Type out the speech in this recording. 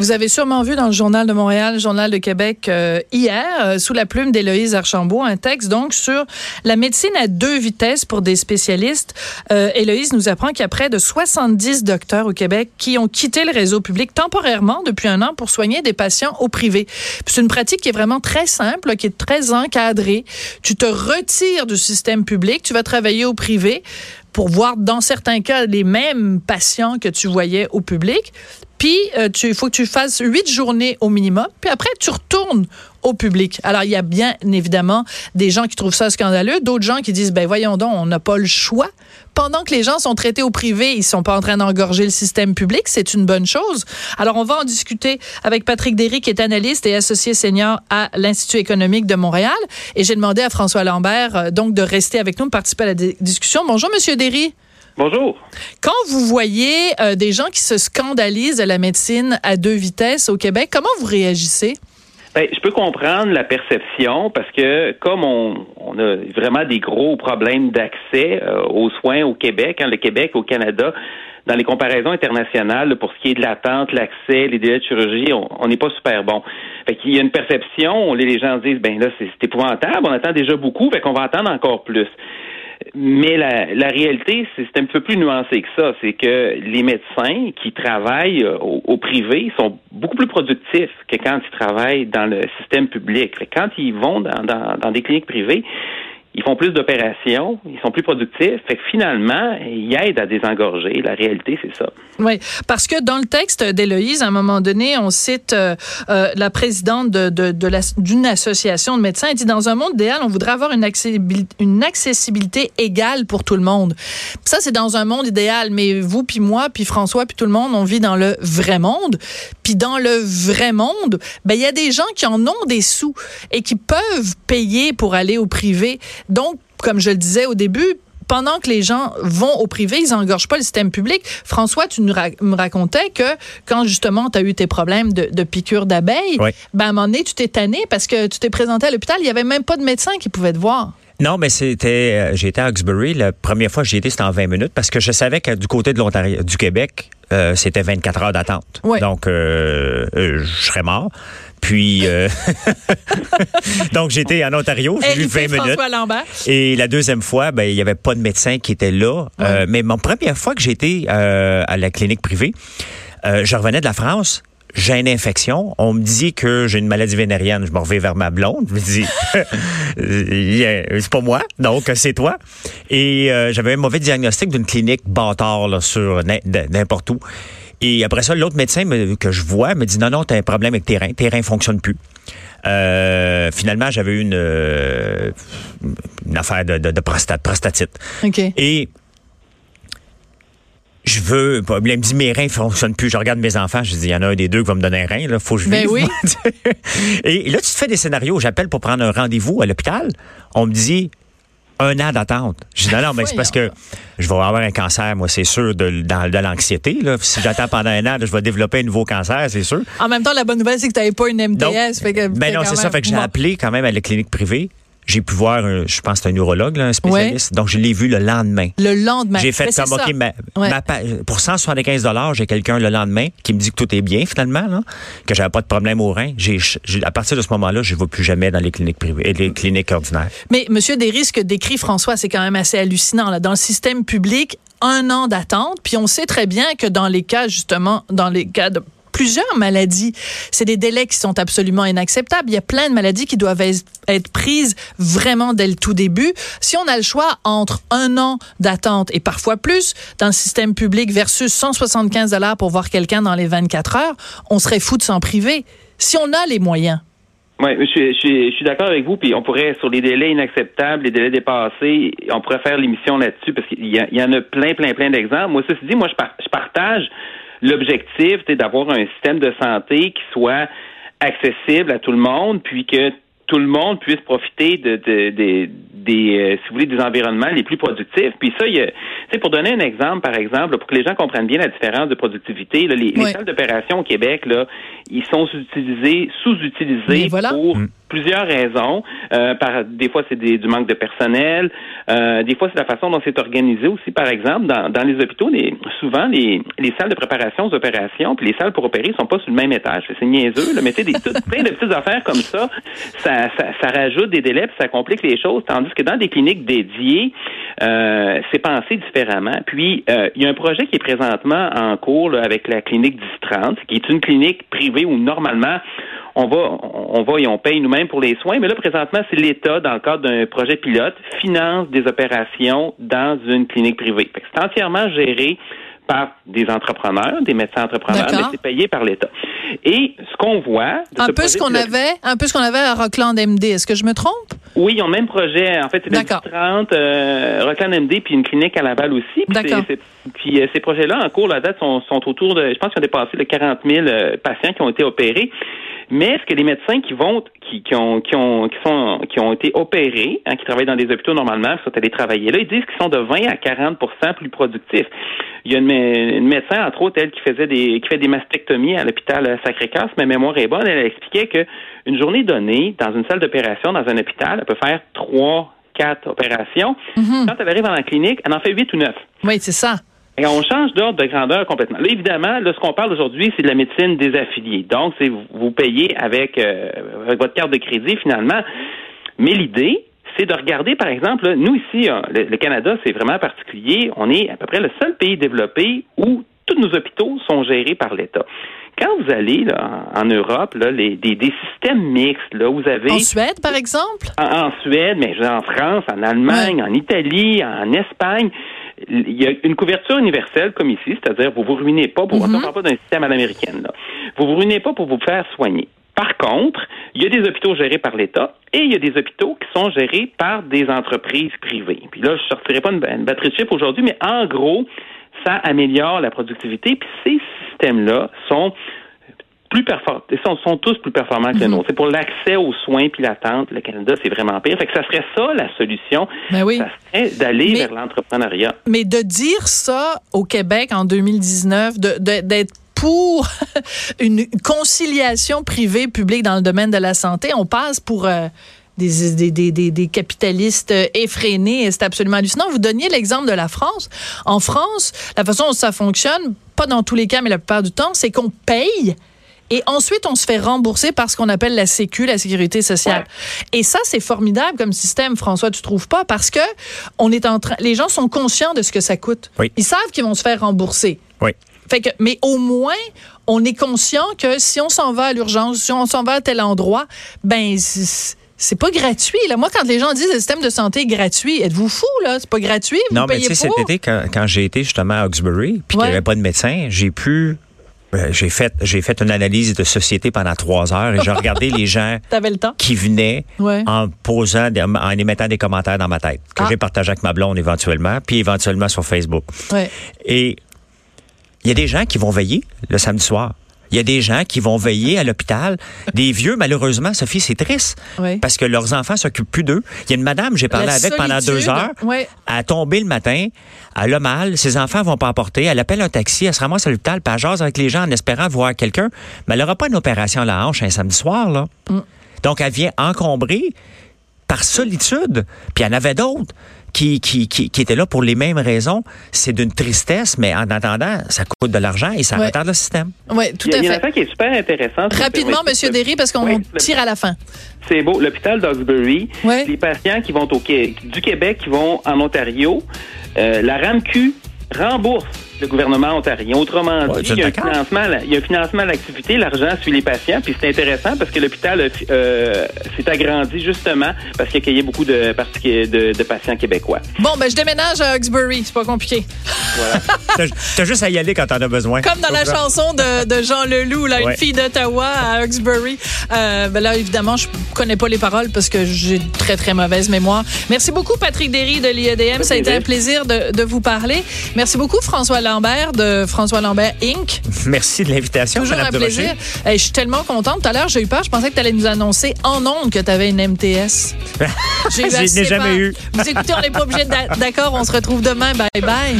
Vous avez sûrement vu dans le Journal de Montréal, le Journal de Québec euh, hier, euh, sous la plume d'Éloïse Archambault, un texte donc sur la médecine à deux vitesses pour des spécialistes. Euh, Héloïse nous apprend qu'il y a près de 70 docteurs au Québec qui ont quitté le réseau public temporairement depuis un an pour soigner des patients au privé. C'est une pratique qui est vraiment très simple, qui est très encadrée. Tu te retires du système public, tu vas travailler au privé pour voir dans certains cas les mêmes patients que tu voyais au public. Puis, euh, il faut que tu fasses huit journées au minimum. Puis après, tu retournes au public. Alors, il y a bien évidemment des gens qui trouvent ça scandaleux, d'autres gens qui disent, ben voyons donc, on n'a pas le choix. Pendant que les gens sont traités au privé, ils sont pas en train d'engorger le système public, c'est une bonne chose. Alors, on va en discuter avec Patrick Derry, qui est analyste et associé senior à l'Institut économique de Montréal. Et j'ai demandé à François Lambert, euh, donc, de rester avec nous, de participer à la discussion. Bonjour, Monsieur Derry. Bonjour. Quand vous voyez euh, des gens qui se scandalisent de la médecine à deux vitesses au Québec, comment vous réagissez? Ben, je peux comprendre la perception parce que comme on, a vraiment des gros problèmes d'accès euh, aux soins au Québec, hein, le Québec au Canada, dans les comparaisons internationales, pour ce qui est de l'attente, l'accès, les délais de chirurgie, on n'est pas super bon. Fait qu'il y a une perception, les gens disent, ben là, c'est épouvantable, on attend déjà beaucoup, fait qu'on va attendre encore plus. Mais la, la réalité, c'est un peu plus nuancé que ça. C'est que les médecins qui travaillent euh, au, privé sont beaucoup plus productifs que quand ils travaillent dans le système public. Quand ils vont dans, des cliniques privées, ils font plus d'opérations, ils sont plus productifs. Fait que finalement, ils aident à désengorger. La réalité, c'est ça. Oui, parce que dans le texte d'Héloïse, à un moment donné, on cite euh, euh, la présidente de, de, de d'une association de médecins. Elle dit dans un monde idéal, on voudrait avoir une accessibilité, une accessibilité égale pour tout le monde. Ça, c'est dans un monde idéal. Mais vous, puis moi, puis François, puis tout le monde, on vit dans le vrai monde. Puis dans le vrai monde, ben il y a des gens qui en ont des sous et qui peuvent payer pour aller au privé. Donc, comme je le disais au début, pendant que les gens vont au privé, ils n'engorgent pas le système public. François, tu nous me racontais que quand justement tu as eu tes problèmes de, de piqûres d'abeilles, ben, à un moment donné, tu t'es tanné parce que tu t'es présenté à l'hôpital, il n'y avait même pas de médecin qui pouvait te voir. Non, mais c'était, euh, j'étais à Uxbury. La première fois que j'y étais, c'était en 20 minutes parce que je savais que du côté de l'Ontario, du Québec, euh, c'était 24 heures d'attente. Donc, euh, je serais mort. Puis, donc j'étais en Ontario, j'ai eu 20 minutes. Et la deuxième fois, ben il y avait pas de médecin qui était là. mais mon première fois que j'étais à la clinique privée, je revenais de la France j'ai une infection. On me dit que j'ai une maladie vénérienne. Je me reviens vers ma blonde. Je me dis, c'est pas moi, donc c'est toi. Et euh, j'avais un mauvais diagnostic d'une clinique bâtard là, sur n'importe où. Et après ça, l'autre médecin que je vois me dit, non, non, tu as un problème avec tes reins. Tes reins fonctionnent plus. Euh, finalement, j'avais une, euh, une affaire de, de, de prostate, prostatite. Et je veux. Il me dit mes reins fonctionnent plus. Je regarde mes enfants, je dis il y en a un des deux qui va me donner un rein. Là, faut que je ben vive. et là, tu te fais des scénarios. J'appelle pour prendre un rendez-vous à l'hôpital. On me dit un an d'attente. Je dis non, non, mais c'est parce que je vais avoir un cancer, moi, c'est sûr, de, de, l'anxiété. Si j'attends pendant un an, je vais développer un nouveau cancer, c'est sûr. En même temps, la bonne nouvelle, c'est que tu n'avais pas une MDS. ben non, c'est ça. Fait que j'ai appelé quand même à la clinique privée j'ai pu voir, je pense, un neurologue, un spécialiste. Donc, je l'ai vu le lendemain. Le lendemain. J'ai fait comme, OK, ma, pour 175 j'ai quelqu'un le lendemain qui me dit que tout est bien, finalement, là, que j'avais pas de problème au rein. J'ai, à partir de ce moment-là, je ne vais plus jamais dans les cliniques privées, les cliniques ordinaires. Mais, monsieur, des risques décrit François, c'est quand même assez hallucinant. Là. Dans le système public, un an d'attente, puis on sait très bien que dans les cas, justement, dans les cas de plusieurs maladies. C'est des délais qui sont absolument inacceptables. Il y a plein de maladies qui doivent être prises vraiment dès le tout début. Si on a le choix entre un an d'attente et parfois plus dans le système public versus 175 dollars pour voir quelqu'un dans les 24 heures, on serait fou de s'en priver. Si on a les moyens. Oui, je, suis d'accord avec vous. Puis on pourrait, sur les délais inacceptables, les délais dépassés, on pourrait faire l'émission là-dessus parce qu'il y, en a plein, plein, plein d'exemples. Moi, ceci dit, moi, je partage l'objectif, c'est d'avoir un système de santé qui soit accessible à tout le monde, puis que tout le monde puisse profiter de, de, des, euh, si vous voulez, des environnements les plus productifs. Puis ça, il y a, pour donner un exemple, par exemple, pour que les gens comprennent bien la différence de productivité, les, salles d'opération au Québec, là, ils sont utilisés, sous-utilisés pour mm. Plusieurs raisons. Euh, par, des fois, c'est du manque de personnel. Euh, des fois, c'est la façon dont c'est organisé aussi. Par exemple, dans, dans les hôpitaux, les, souvent, les, les salles de préparation aux opérations puis les salles pour opérer sont pas sur le même étage. C'est niaiseux. Là. Mais des plein de petites affaires comme ça, ça, ça, ça rajoute des délais puis ça complique les choses. Tandis que dans des cliniques dédiées, euh, c'est pensé différemment. Puis, euh, il y a un projet qui est présentement en cours avec la clinique 1030, qui est une clinique privée où normalement on va, on va et on paye nous-mêmes pour les soins. Mais là, présentement, c'est l'État, dans le cadre d'un projet pilote, finance des opérations dans une clinique privée. C'est entièrement géré par des entrepreneurs, des médecins entrepreneurs, mais c'est payé par l'État. Et ce qu'on voit, un peu ce qu'on avait, un peu ce qu'on avait à Rockland MD. Est-ce que je me trompe? Oui, ils ont le même projet. En fait, c'est 30 euh, Rockland MD puis une clinique à Laval aussi. D'accord. Puis euh, ces projets-là, en cours, la date, sont, sont autour de, je pense qu'ils ont dépassé les 40 000 euh, patients qui ont été opérés. Mais est-ce que les médecins qui vont, qui, qui, ont, qui, ont, qui, sont, qui ont été opérés, hein, qui travaillent dans des hôpitaux normalement, qui sont allés travailler là, ils disent qu'ils sont de 20 à 40% plus productifs. Il y a une, médecin, entre autres, elle, qui faisait des, qui fait des mastectomies à l'hôpital Sacré-Cœur, si ma mémoire est bonne, elle expliquait qu'une journée donnée, dans une salle d'opération, dans un hôpital, elle peut faire trois, quatre opérations. Mm-hmm. Quand elle arrive dans la clinique, elle en fait huit ou neuf. Oui, c'est ça. Et on change d'ordre de grandeur complètement. Là, évidemment, là, ce qu'on parle aujourd'hui, c'est de la médecine des affiliés. Donc, c'est vous payez avec, euh, avec votre carte de crédit finalement. Mais l'idée, c'est de regarder, par exemple, nous ici, euh, le, Canada, c'est vraiment particulier. On est à peu près le seul pays développé où tous nos hôpitaux sont gérés par l'État. Quand vous allez là, en Europe, là, les, des, des, systèmes mixtes, là, vous avez... En Suède, par exemple? En, Suède, mais en France, en Allemagne, en Italie, en Espagne, il y a une couverture universelle comme ici, c'est-à-dire vous vous ruinez pas pour, mm pas d'un système à l'américaine, là. Vous vous ruinez pas pour vous faire soigner. Par contre, il y a des hôpitaux gérés par l'État et il y a des hôpitaux qui sont gérés par des entreprises privées. Puis là, je sortirai pas une, batterie de chiffres aujourd'hui, mais en gros, ça améliore la productivité. Puis ces systèmes-là sont plus performants, sont, sont tous plus performants que les mhm. nôtres. C'est pour l'accès aux soins puis l'attente, le Canada, c'est vraiment pire. Fait que ça serait ça la solution. Ben oui. Ça serait d'aller vers l'entrepreneuriat. Mais de dire ça au Québec en 2019, d'être pour une conciliation privée-publique dans le domaine de la santé. On passe pour euh, des, des, des, des, capitalistes effrénés et c'est absolument hallucinant. Vous donniez l'exemple de la France. En France, la façon dont ça fonctionne, pas dans tous les cas, mais la plupart du temps, c'est qu'on paye et ensuite on se fait rembourser par ce qu'on appelle la Sécu, la sécurité sociale. Et ça c'est formidable comme système François, tu trouves pas? Parce que on est en train les gens sont conscients de ce que ça coûte. Ils savent qu'ils vont se faire rembourser. Oui. Fait que, mais au moins, on est conscient que si on s'en va à l'urgence, si on s'en va à tel endroit, ben c'est pas gratuit. Là. Moi, quand les gens disent le système de santé est gratuit, êtes-vous fou, là? C'est pas gratuit. Vous non, mais tu sais, cet été, quand, quand j'ai été justement à Hawkesbury, puis qu'il n'y avait pas de médecin, j'ai pu euh, j'ai fait j'ai fait une analyse de société pendant trois heures et j'ai regardé les gens le temps? qui venaient en posant en émettant des commentaires dans ma tête que ah. j'ai partagé avec ma blonde éventuellement puis éventuellement sur Facebook. Ouais. Et il y a des gens qui vont veiller le samedi soir. Il y a des gens qui vont veiller à l'hôpital. Des vieux, malheureusement, Sophie, c'est triste. Parce que leurs enfants s'occupent plus d'eux. Il y a une madame, j'ai parlé avec pendant deux heures. Elle a tombé le matin. Elle a mal. Ses enfants vont pas apporter. Elle appelle un taxi. Elle se ramasse à l'hôpital. Puis elle jase avec les gens en espérant voir quelqu'un. Mais elle n'aura pas une opération à la hanche un samedi soir, là. Mm. Donc, elle vient encombrer par solitude. Puis il y en avait d'autres qui, qui, qui, qui étaient là pour les mêmes raisons. C'est d'une tristesse, mais en attendant, ça coûte de l'argent et ça retarde le système. Oui, tout à fait. Il y a une qui est super intéressante. Rapidement, M. Derry, parce qu'on tire à la fin. C'est beau. L'hôpital d'Oxbury, les patients qui vont au, du Québec, qui vont en Ontario, euh, la RAMQ rembourse le gouvernement ontarien. Autrement dit, il, y a un financement, il y a un financement à l'activité, l'argent suit les patients, puis c'est intéressant parce que l'hôpital euh, s'est agrandi justement parce qu'il accueillait beaucoup de, de, de, patients québécois. Bon, ben je déménage à Hawkesbury, c'est pas compliqué. Voilà. T'as juste à y aller quand t'en as besoin. Comme dans la chanson de, de Jean Leloup, là, une fille d'Ottawa à Hawkesbury. Euh, ben là, évidemment, je connais pas les paroles parce que j'ai très, très mauvaise mémoire. Merci beaucoup, Patrick Derry de l'IEDM. Ça a été un plaisir de, de vous parler. Merci beaucoup, François Lambert de François Lambert Inc. Merci de l'invitation. Toujours un plaisir. je suis tellement contente. Tout à l'heure, j'ai eu peur. Je pensais que tu allais nous annoncer en ondes que tu avais une MTS. j'ai jamais eu. Vous écoutez, on n'est pas obligé d'accord. On se retrouve demain. Bye bye.